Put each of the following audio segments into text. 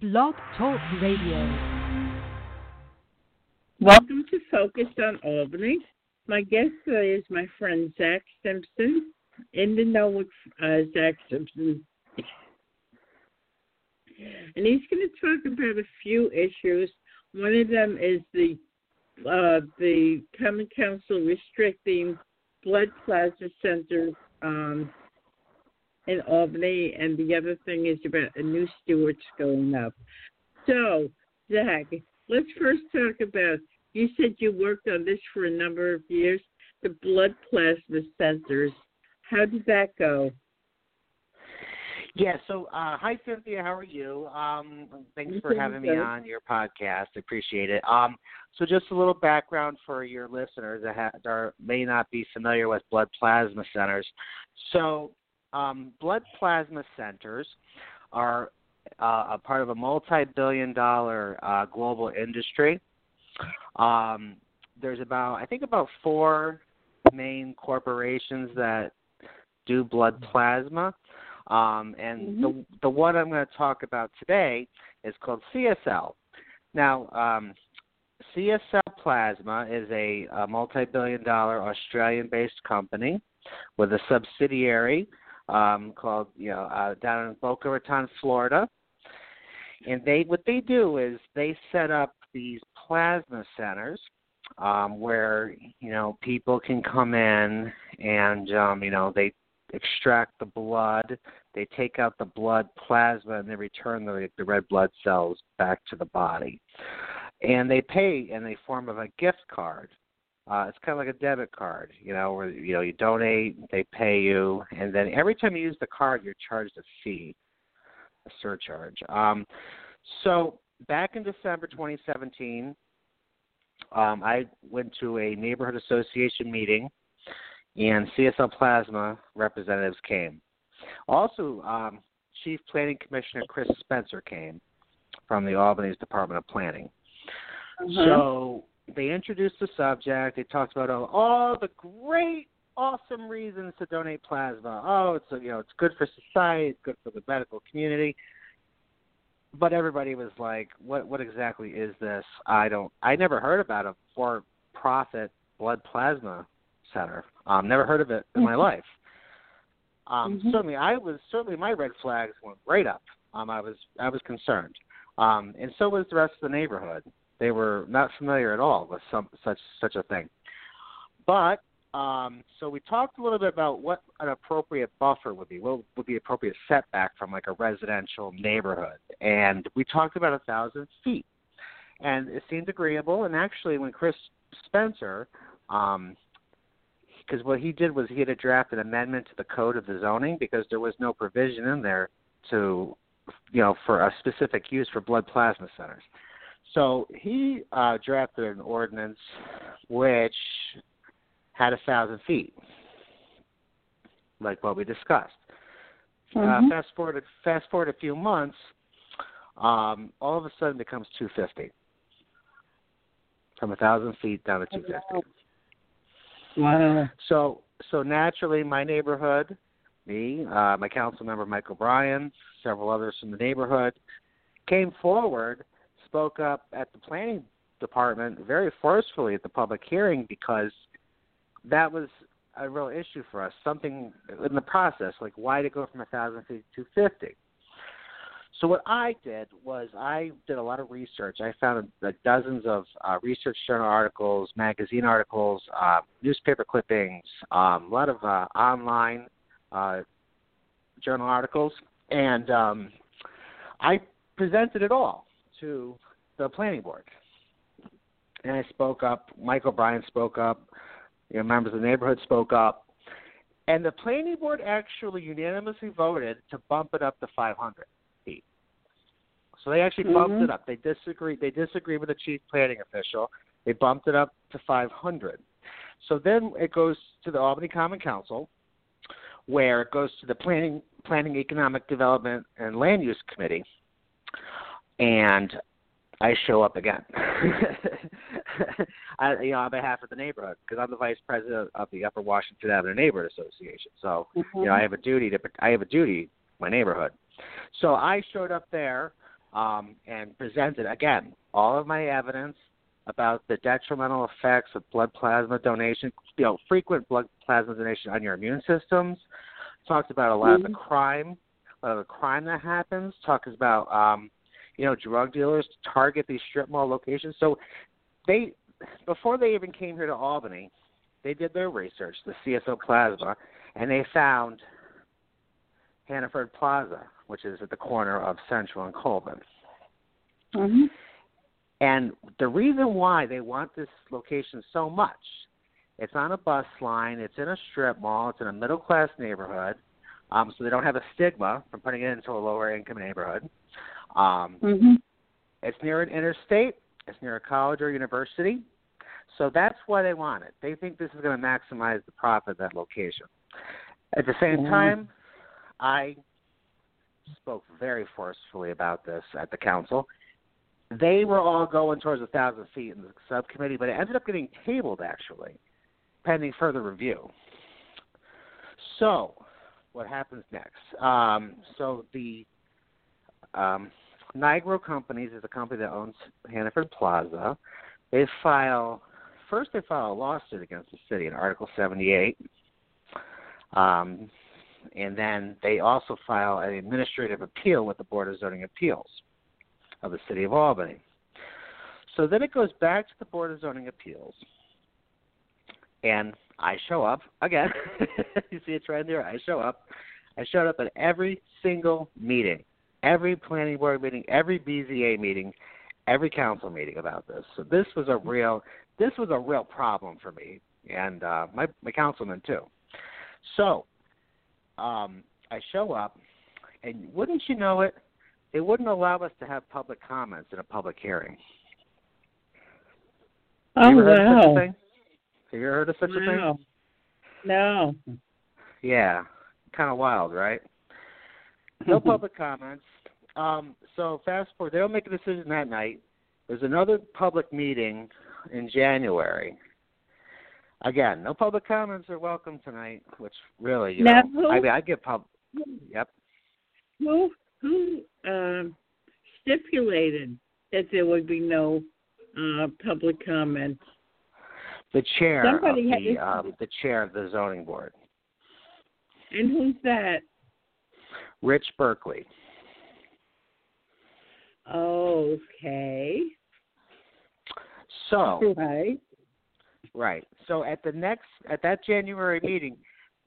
Blog Talk Radio. Welcome to Focus on Albany. My guest today is my friend Zach Simpson. In the know with uh, Zach Simpson. And he's going to talk about a few issues. One of them is the uh, the Common Council restricting blood plasma centers um, in Albany, and the other thing is about a new Stewart's going up. So, Zach, let's first talk about. You said you worked on this for a number of years, the blood plasma centers. How did that go? Yeah, so uh, hi Cynthia, how are you? Um, thanks for having me on your podcast. I appreciate it. Um, so just a little background for your listeners that, ha- that are, may not be familiar with blood plasma centers. So um, blood plasma centers are uh, a part of a multi-billion-dollar uh, global industry. Um, there's about, I think, about four main corporations that do blood plasma. Um, and mm-hmm. the the one I'm going to talk about today is called CSL. Now, um, CSL Plasma is a, a multi-billion-dollar Australian-based company with a subsidiary um, called you know uh, down in Boca Raton, Florida. And they what they do is they set up these plasma centers um, where you know people can come in and um, you know they extract the blood, they take out the blood plasma, and they return the, the red blood cells back to the body. And they pay in the form of a gift card. Uh, it's kind of like a debit card, you know, where you know you donate, they pay you, and then every time you use the card, you're charged a fee, a surcharge. Um, so back in December 2017, um, I went to a neighborhood association meeting and CSL Plasma representatives came. Also, um, Chief Planning Commissioner Chris Spencer came from the Albany's Department of Planning. Uh-huh. So they introduced the subject. They talked about all, all the great, awesome reasons to donate plasma. Oh, it's you know it's good for society. It's good for the medical community. But everybody was like, "What? What exactly is this? I don't. I never heard about a for-profit blood plasma center. Um, never heard of it in my Mm-hmm. life. Um, Mhm. Certainly, I was certainly my red flags went right up. Um, I was I was concerned, um, and so was the rest of the neighborhood. They were not familiar at all with some such such a thing. But um, so we talked a little bit about what an appropriate buffer would be. What would be appropriate setback from like a residential neighborhood, and we talked about a thousand feet, and it seemed agreeable. And actually, when Chris Spencer um, because what he did was he had to draft an amendment to the code of the zoning because there was no provision in there to, you know, for a specific use for blood plasma centers. So he uh, drafted an ordinance which had a thousand feet, like what we discussed. Uh, Mhm. fast forward, fast forward a few months, um, all of a sudden it becomes 250 from a thousand feet down to 250. Wow. So so naturally, my neighborhood, me, uh, my council member Michael O'Brien, several others from the neighborhood, came forward, spoke up at the planning department very forcefully at the public hearing because that was a real issue for us. Something in the process, like why to go from a thousand feet to fifty. So what I did was I did a lot of research. I found dozens of uh, research journal articles, magazine articles, uh, newspaper clippings, um, a lot of uh, online uh, journal articles, and um, I presented it all to the planning board. And I spoke up. Michael O'Brien spoke up. You know, members of the neighborhood spoke up. And the planning board actually unanimously voted to bump it up to 500 feet. So they actually bumped Mhm. it up. They disagreed. They disagreed with the chief planning official. They bumped it up to 500. So then it goes to the Albany Common Council, where it goes to the planning, planning, economic development, and land use committee, and I show up again. I, you know, on behalf of the neighborhood, because I'm the vice president of the Upper Washington Avenue Neighborhood Association. So, you know, I have a duty to I have a duty my neighborhood. So I showed up there um, and presented again all of my evidence about the detrimental effects of blood plasma donation, you know, frequent blood plasma donation on your immune systems. Talked about a lot mm-hmm. of the crime, a lot of the crime that happens. Talks about, um, you know, drug dealers target these strip mall locations. So they, before they even came here to Albany, they did their research, the CSL plasma, and they found Hannaford Plaza, which is at the corner of Central and Colvin. Mm-hmm. And the reason why they want this location so much, it's on a bus line, it's in a strip mall, it's in a middle class neighborhood, um, so they don't have a stigma from putting it into a lower income neighborhood. Um, mm-hmm. It's near an interstate, it's near a college or university, so that's why they want it. They think this is going to maximize the profit of that location. At the same mm-hmm. time, I spoke very forcefully about this at the council. They were all going towards a thousand feet in the subcommittee, but it ended up getting tabled actually, pending further review. So, what happens next? Um, so the um, Nigro Companies is a company that owns Hannaford Plaza. They file first. They file a lawsuit against the city in Article 78. Um, and then they also file an administrative appeal with the Board of Zoning Appeals of the City of Albany. So then it goes back to the Board of Zoning Appeals, and I show up again. you see it's right there. I show up. I showed up at every single meeting, every planning board meeting, every BZA meeting, every council meeting about this. So this was a real this was a real problem for me and uh, my my councilman too. So um, I show up, and wouldn't you know it, they wouldn't allow us to have public comments in a public hearing. Oh you wow! Have you ever heard of such wow. a thing? No. Yeah, kind of wild, right? No public comments. Um, so fast forward, they'll make a decision that night. There's another public meeting in January, Again, no public comments are welcome tonight, which really, you now, know, who, I mean, I give pub. Yep. Who who um, stipulated that there would be no uh, public comments? The chair Somebody of the had, um, the chair of the zoning board, and who's that? Rich Berkeley. Okay. So right. Right. So at the next at that January meeting,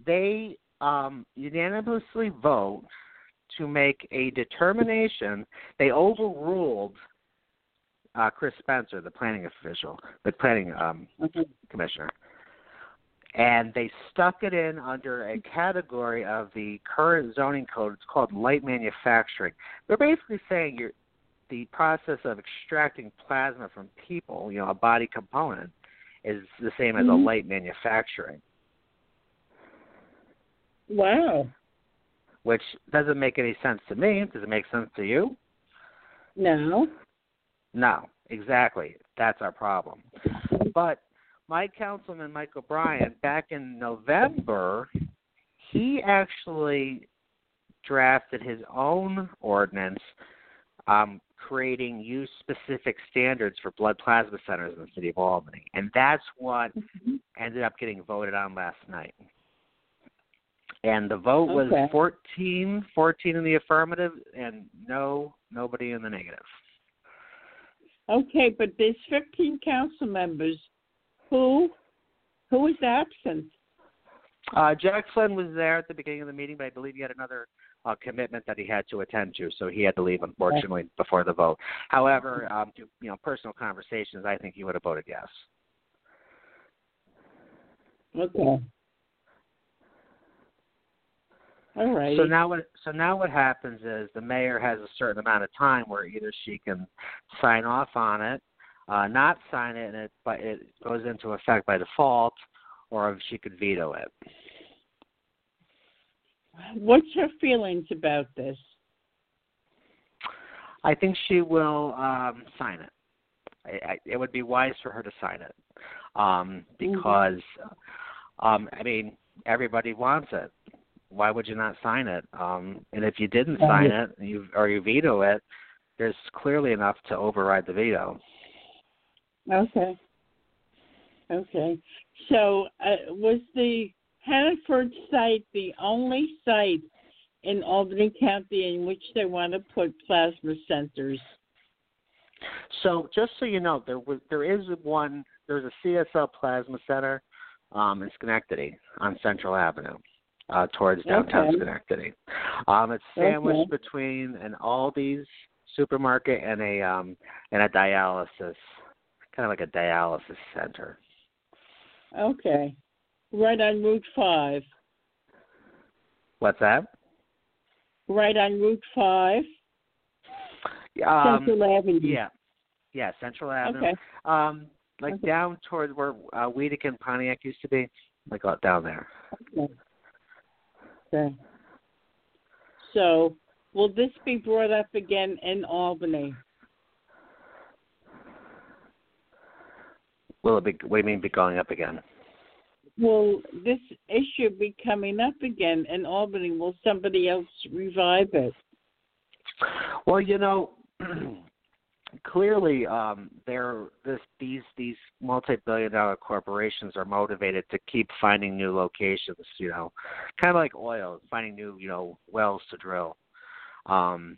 they um, unanimously vote to make a determination. They overruled uh, Chris Spencer, the planning official, the planning um, Okay. commissioner, and they stuck it in under a category of the current zoning code. It's called light manufacturing. They're basically saying you're the process of extracting plasma from people, you know, a body component, is the same as mm-hmm. a light manufacturing. Wow. Which doesn't make any sense to me. Does it make sense to you? No. No, exactly. That's our problem. But my councilman, Mike O'Brien, back in November, he actually drafted his own ordinance um, creating use specific standards for blood plasma centers in the city of Albany. And that's what mm-hmm. ended up getting voted on last night. And the vote was okay. 14, 14 in the affirmative and no, nobody in the negative. Okay, but there's 15 council members. Who Who was absent? Uh, Jack Flynn was there at the beginning of the meeting, but I believe he had another uh, commitment that he had to attend to, so he had to leave unfortunately before the vote. However, um, to, you know, personal conversations, I think he would have voted yes. Okay. All right. So now what? So now what happens is the mayor has a certain amount of time where either she can sign off on it, uh, not sign it, and it but it goes into effect by default, or if she could veto it. What's her feelings about this? I think she will um, sign it. I, I, it would be wise for her to sign it um, because, mm-hmm. um, I mean, everybody wants it. Why would you not sign it? Um, and if you didn't sign it, you or you veto it, there's clearly enough to override the veto. Okay. Okay. So uh, was the Hannaford site the only site in Albany County in which they want to put plasma centers? So just so you know, there was there is one there's a CSL plasma center um, in Schenectady on Central Avenue. Uh, towards downtown Okay. Schenectady. Um, it's sandwiched Okay. between an Aldi's supermarket and a um, and a dialysis, kind of like a dialysis center. Okay. Right on Route 5. What's that? Right on Route 5, Um, Central Avenue. yeah, yeah, Central Avenue. Okay. Um, like Okay. down towards where uh, Weedick and Pontiac used to be, like out down there. Okay. Okay. So, will this be brought up again in Albany? Will it be? What do you mean be going up again? Will this issue be coming up again in Albany? Will somebody else revive it? Well, you know, clearly, um, they're this these these multi-billion-dollar corporations are motivated to keep finding new locations. You know, kind of like oil, finding new you know wells to drill. Um,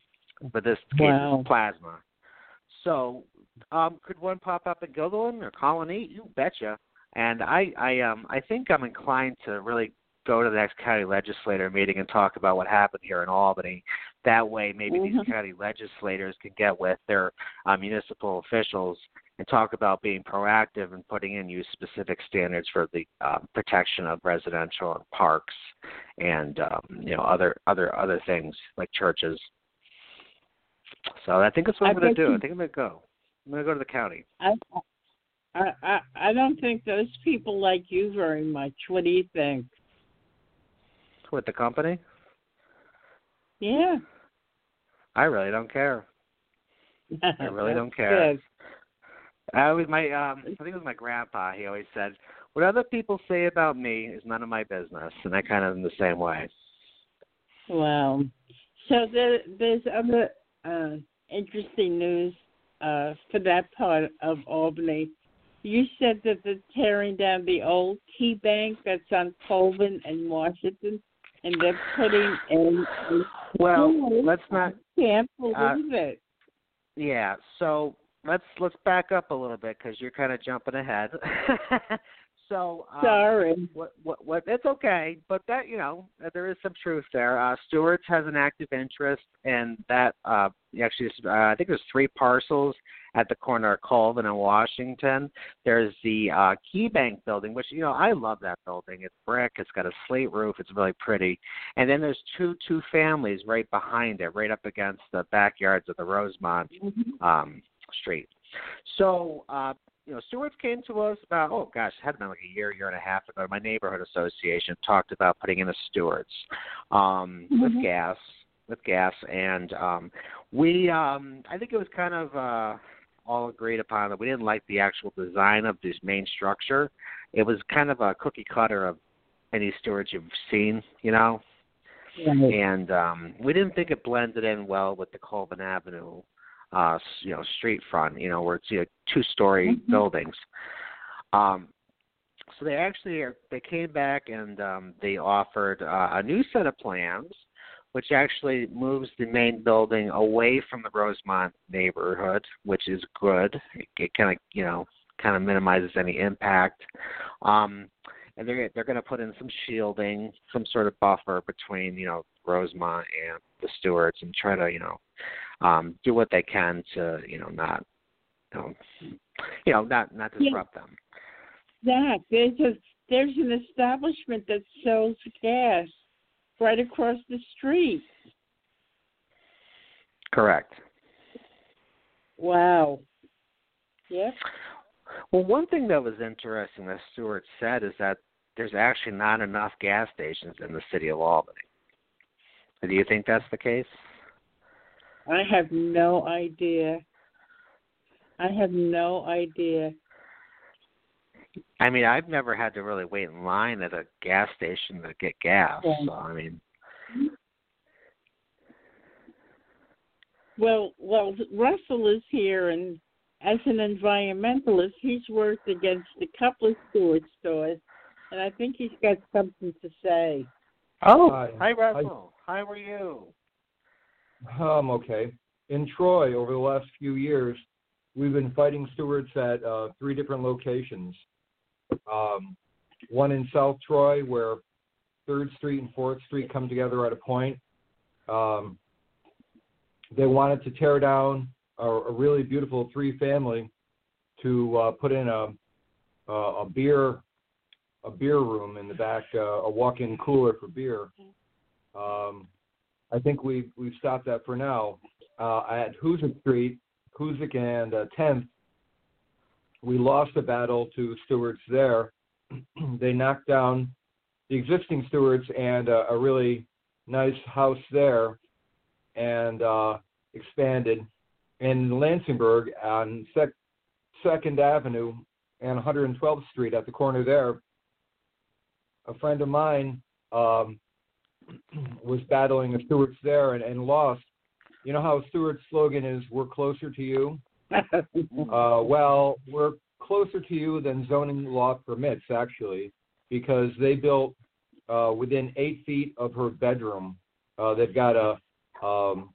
but this case Wow. is plasma. So, um, could one pop up in Guilderland or Colonie? You betcha. And I, I, um, I think I'm inclined to really go to the next county legislator meeting and talk about what happened here in Albany. That way, maybe these Mhm. county legislators can get with their uh, municipal officials and talk about being proactive and putting in use specific standards for the uh, protection of residential and parks and um, you know other other other things like churches. So I think that's what I'm going to do. I think I'm going to go. I'm going to go to the county. I, I, I, don't think those people like you very much. What do you think? With the company? Yeah. I really don't care. I really don't care. Good. I was my um I think it was my grandpa, he always said, What other people say about me is none of my business and I kind of am the same way. Wow. So there, there's other uh, interesting news uh, for that part of Albany. You said that they're tearing down the old Key Bank that's on Colvin and Washington, and they're putting in. Well, let's not I can't uh, believe it. yeah, so let's let's back up a little bit cuz you're kind of jumping ahead. so um, Sorry. what what what it's okay. But that you know there is some truth there. Uh stewart's has an active interest in that uh actually uh, i think there's three parcels at the corner of colvin and washington. There's the uh key bank building which you know i love that building. It's brick. It's got a slate roof. It's really pretty. And then there's two two families right behind it right up against the backyards of the rosemont um street. So uh you know, Stewart's came to us about oh gosh, it had been like a year, year and a half ago. My neighborhood association talked about putting in a Stewart's um with Mhm. gas with gas and um we um I think it was kind of uh all agreed upon that we didn't like the actual design of this main structure. It was kind of a cookie cutter of any Stewart's you've seen, you know. Right. And um we didn't think it blended in well with the Colvin Avenue uh you know street front you know where it's you know, two story Mhm. buildings. Um so they actually are, they came back and um they offered uh, a new set of plans which actually moves the main building away from the Rosemont neighborhood which is good. It, it kind of you know kind of minimizes any impact. Um and they're they're going to put in some shielding some sort of buffer between you know Rosemont and the Stewarts and try to you know um, do what they can to you know not you know, you know not not Yeah. disrupt them. Zach, there's a there's an establishment that sells gas right across the street. Correct. Wow. Yep. Well, one thing that was interesting that Stewart said is that there's actually not enough gas stations in the city of Albany. Do you think that's the case? I have no idea. I have no idea. I mean, I've never had to really wait in line at a gas station to get gas. Yeah. So I mean, Well, well, Russell is here, and as an environmentalist, he's worked against a couple of Stewart stores, and I think he's got something to say. Oh, Hi. hi, Russell. How are you? Um, okay. In Troy, over the last few years, we've been fighting Stewart's at uh, three different locations. Um, one in South Troy, where Third Street and Fourth Street come together at a point. Um, they wanted to tear down a, a really beautiful three-family to uh, put in a, a a beer a beer room in the back, uh, a walk-in cooler for beer. Um, I think we've we've stopped that for now. Uh, at Hoosick Street, Hoosick and uh, 10th, we lost a battle to Stewarts there. they knocked down the existing Stewarts and uh, a really nice house there, and uh, expanded. In Lansingburgh on Sec- Second Avenue and 112th Street at the corner there, a friend of mine um, was battling the Stewarts there and, and lost. You know how Stewart's slogan is "We're closer to you." Uh, well, we're closer to you than zoning law permits, actually, because they built uh, within eight feet of her bedroom. Uh, they've got a, um,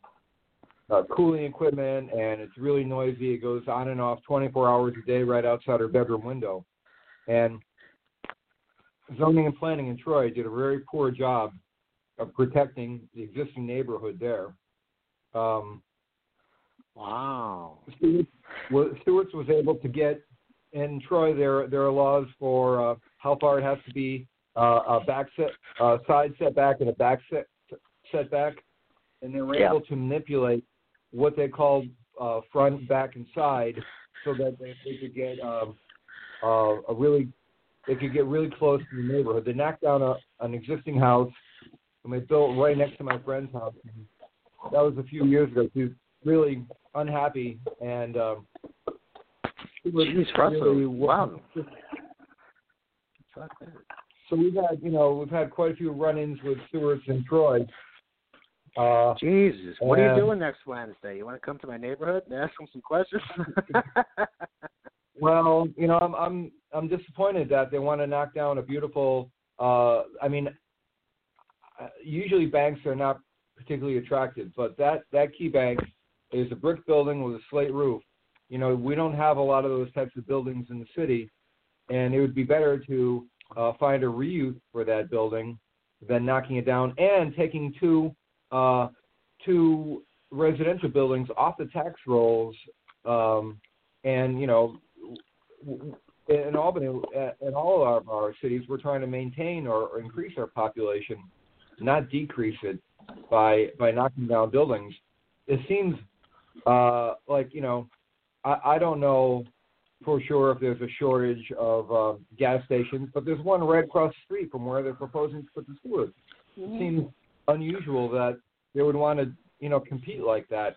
uh, cooling equipment, and it's really noisy. It goes on and off 24 hours a day right outside her bedroom window. And zoning and planning in Troy did a very poor job of protecting the existing neighborhood there. Um, Wow. Stewart's was, Stewart's was able to get in Troy. There there are laws for uh, how far it has to be uh, a back set, uh, side setback and a back set, setback, and they were Yeah. able to manipulate what they called uh, front, back, and side, so that they, they could get um, uh, a really they could get really close to the neighborhood. They knocked down a, an existing house, and they built right next to my friend's house. That was a few years ago. She was really unhappy, and um, she was Jeez, Russell. really Wow. So we've had, you know, we've had quite a few run-ins with Stewart's and Troy. Uh, Jesus, what are you doing next Wednesday? You want to come to my neighborhood and ask them some questions? well, you know, I'm I'm I'm disappointed that they want to knock down a beautiful. Uh, I mean, usually banks are not particularly attractive, but that that key bank is a brick building with a slate roof. You know, we don't have a lot of those types of buildings in the city, and it would be better to uh, find a reuse for that building than knocking it down and taking two uh, two residential buildings off the tax rolls. Um, and you know, in Albany, uh, in all of our cities, we're trying to maintain or, or increase our population, not decrease it by by knocking down buildings. It seems uh, like you know, I, I don't know for sure if there's a shortage of uh, gas stations, but there's one right across the street from where they're proposing to put the school. It seems unusual that they would want to, you know, compete like that.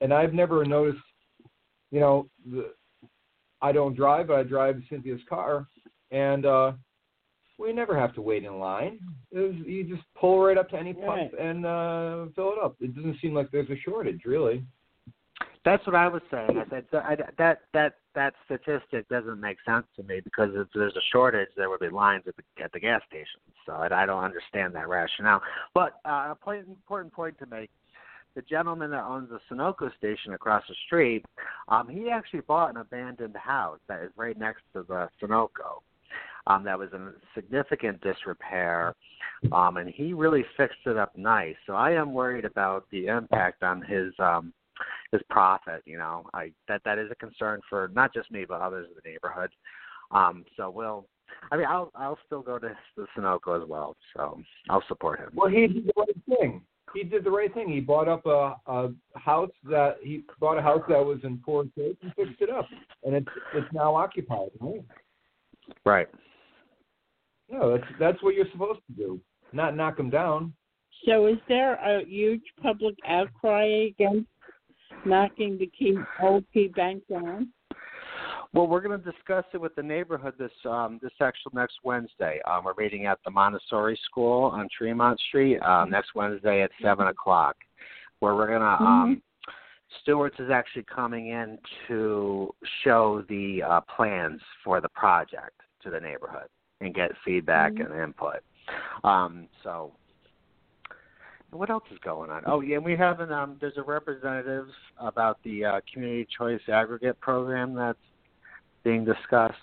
And I've never noticed, you know, the, I don't drive, but I drive Cynthia's car, and uh, we never have to wait in line. Was, you just pull right up to any pump Right. and uh, fill it up. It doesn't seem like there's a shortage, really. That's what I was saying. I said I, that that that statistic doesn't make sense to me because if there's a shortage, there would be lines at the at the gas stations. So I, I don't understand that rationale. But uh, a point, important point to make: the gentleman that owns the Sunoco station across the street, um, he actually bought an abandoned house that is right next to the Sunoco. Um, that was in significant disrepair, um, and he really fixed it up nice. So I am worried about the impact on his um, his profit. You know, I that that is a concern for not just me but others in the neighborhood. Um, so we'll. I mean, I'll I'll still go to the Sunoco as well. So I'll support him. Well, he did the right thing. He did the right thing. He bought up a, a house that he bought a house that was in poor shape and fixed it up, and it's it's now occupied. Right? Right. No, that's that's what you're supposed to do. Not knock them down. So is there a huge public outcry against knocking the key old key bank down? Well, we're going to discuss it with the neighborhood this um, this actual next Wednesday. Um, we're meeting at the Montessori School on Tremont Street uh, next Wednesday at seven o'clock, where we're going to um, Stewart's is actually coming in to show the uh, plans for the project to the neighborhood and get feedback Mhm. and input. Um, so, what else is going on? Oh, yeah, we have an um. There's a representative about the uh, community choice aggregate program that's being discussed.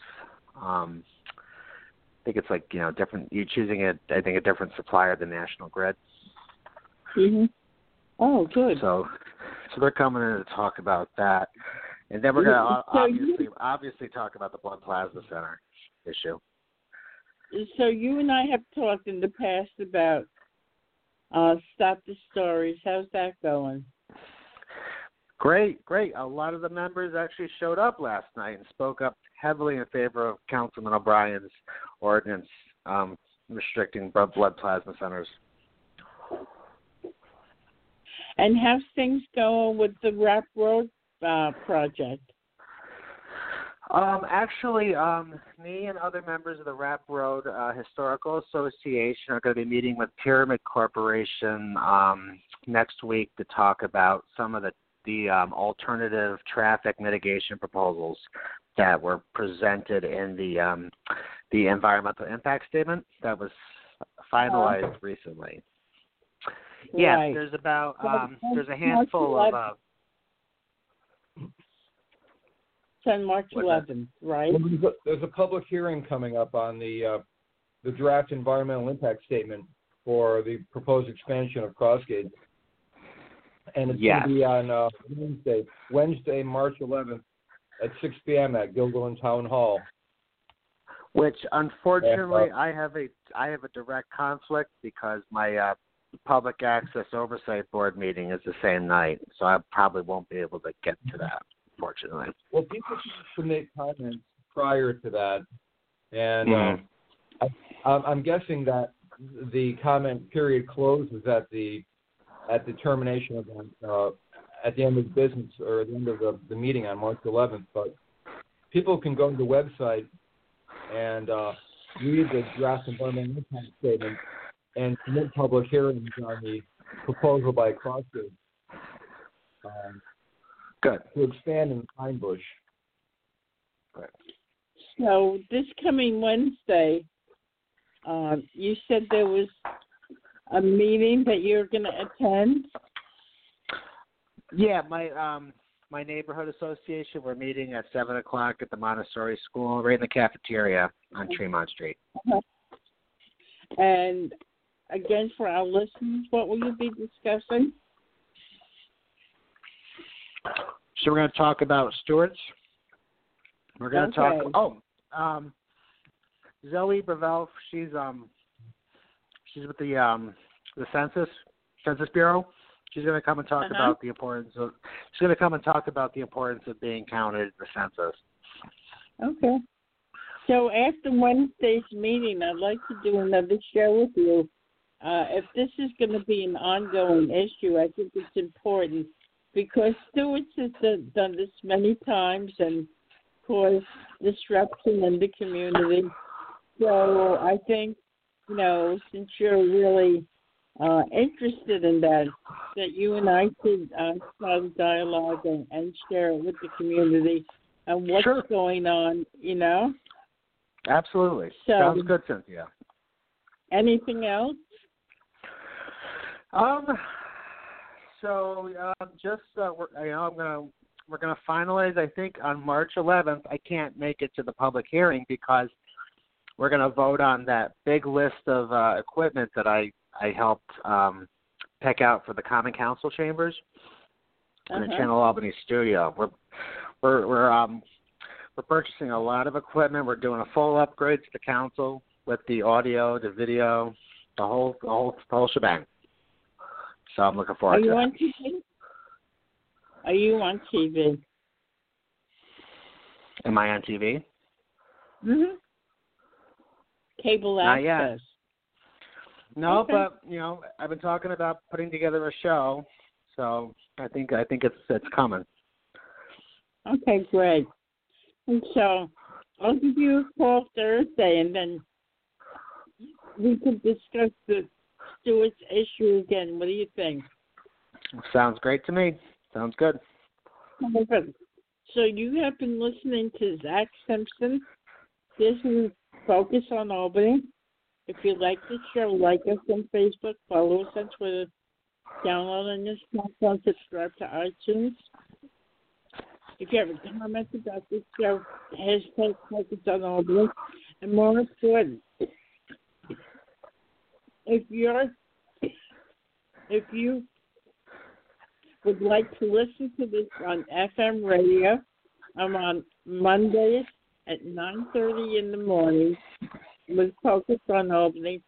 Um, I think it's like you know different. You're choosing a I think a different supplier than National Grid. Mhm. Oh, good. So, so they're coming in to talk about that, and then we're gonna o- So you- obviously obviously talk about the blood plasma center issue. So you and I have talked in the past about uh stop the stories. How's that going? Great, great. A lot of the members actually showed up last night and spoke up heavily in favor of Councilman O'Brien's ordinance um, restricting blood blood plasma centers. And how's things going with the Rapp Road uh project? Um, actually, um, me and other members of the Rapp Road uh, Historical Association are going to be meeting with Pyramid Corporation um, next week to talk about some of the the um, alternative traffic mitigation proposals that were presented in the um, the environmental impact statement that was finalized recently. Yes, Right. there's about um, there's a handful of uh, on March 11th, right? Well, there's, a, there's a public hearing coming up on the uh, the draft environmental impact statement for the proposed expansion of Crossgate, and it's Yes. going to be on uh, Wednesday, Wednesday, March 11th, at 6 p.m. at Guilderland Town Hall. Which unfortunately Yeah, I have a I have a direct conflict because my uh, public access oversight board meeting is the same night, so I probably won't be able to get to that. Unfortunately. Well, people can submit comments prior to that, and Mhm. uh, I, I'm- I'm guessing that the comment period closes at the at the termination of the, uh, at the end of business or at the end of the, the meeting on March 11th. But people can go to the website and uh, read the draft environmental impact statement and submit public hearings on the proposal by Crossgates um, Good. to expand in the Pine Bush. So this coming Wednesday, uh, you said there was a meeting that you're going to attend. Yeah, my um my neighborhood association we're meeting at seven o'clock at the Montessori school right in the cafeteria on Tremont Street. And again, for our listeners, what will you be discussing? So we're going to talk about Stewart's. We're going to Okay. talk. Oh, um, Zoe Gravel. She's um, she's with the um, the census Census Bureau. She's going to come and talk Uh-huh. about the importance of. She's going to come and talk about the importance of being counted in the census. Okay. So after Wednesday's meeting, I'd like to do another show with you. Uh, if this is going to be an ongoing issue, I think it's important because Stewart's has done, done this many times and caused disruption in the community. So I think, you know, since you're really uh, interested in that, that you and I could uh, start a dialogue and, and share it with the community and what's Sure. going on, you know? Absolutely. So- Sounds good, Cynthia. Anything else? Um. So uh, just uh, we're, you know, I'm gonna we're gonna finalize. I think on March 11th. I can't make it to the public hearing because we're gonna vote on that big list of uh, equipment that I I helped um, pick out for the Common Council chambers in the Uh-huh. Channel Albany studio. We're we're we're um we're purchasing a lot of equipment. We're doing a full upgrade to the council with the audio, the video, the whole the whole the whole shebang. So I'm looking forward Are forward you to on it. TV? Are you on TV? Am I on TV? Mm-hmm. Cable Not yet. access. No, Okay. but you know, I've been talking about putting together a show, so I think I think it's it's coming. Okay, great. And so I'll give you a call Thursday, and then we can discuss the Stewart's issue again. What do you think? Sounds great to me. Sounds good. So you have been listening to Zach Simpson. This is Focus on Albany. If you like the show, like us on Facebook, follow us on Twitter, download on your smartphone, subscribe to iTunes. If you have a comment about this show, hashtag Focus on Albany. And more important, if you're if you would like to listen to this on FM radio, I'm on Mondays at 9:30 in the morning with Focus on Albany,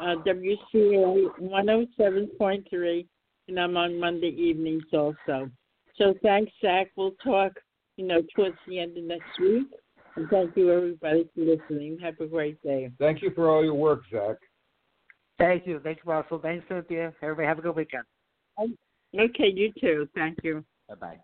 uh, WCA 107.3, and I'm on Monday evenings also. So thanks, Zach. We'll talk, you know, towards the end of next week. And thank you, everybody, for listening. Have a great day. Thank you for all your work, Zach. Thank you. Thanks, Russell. Thanks, Cynthia. Everybody have a good weekend. Okay, you too. Thank you. Bye bye.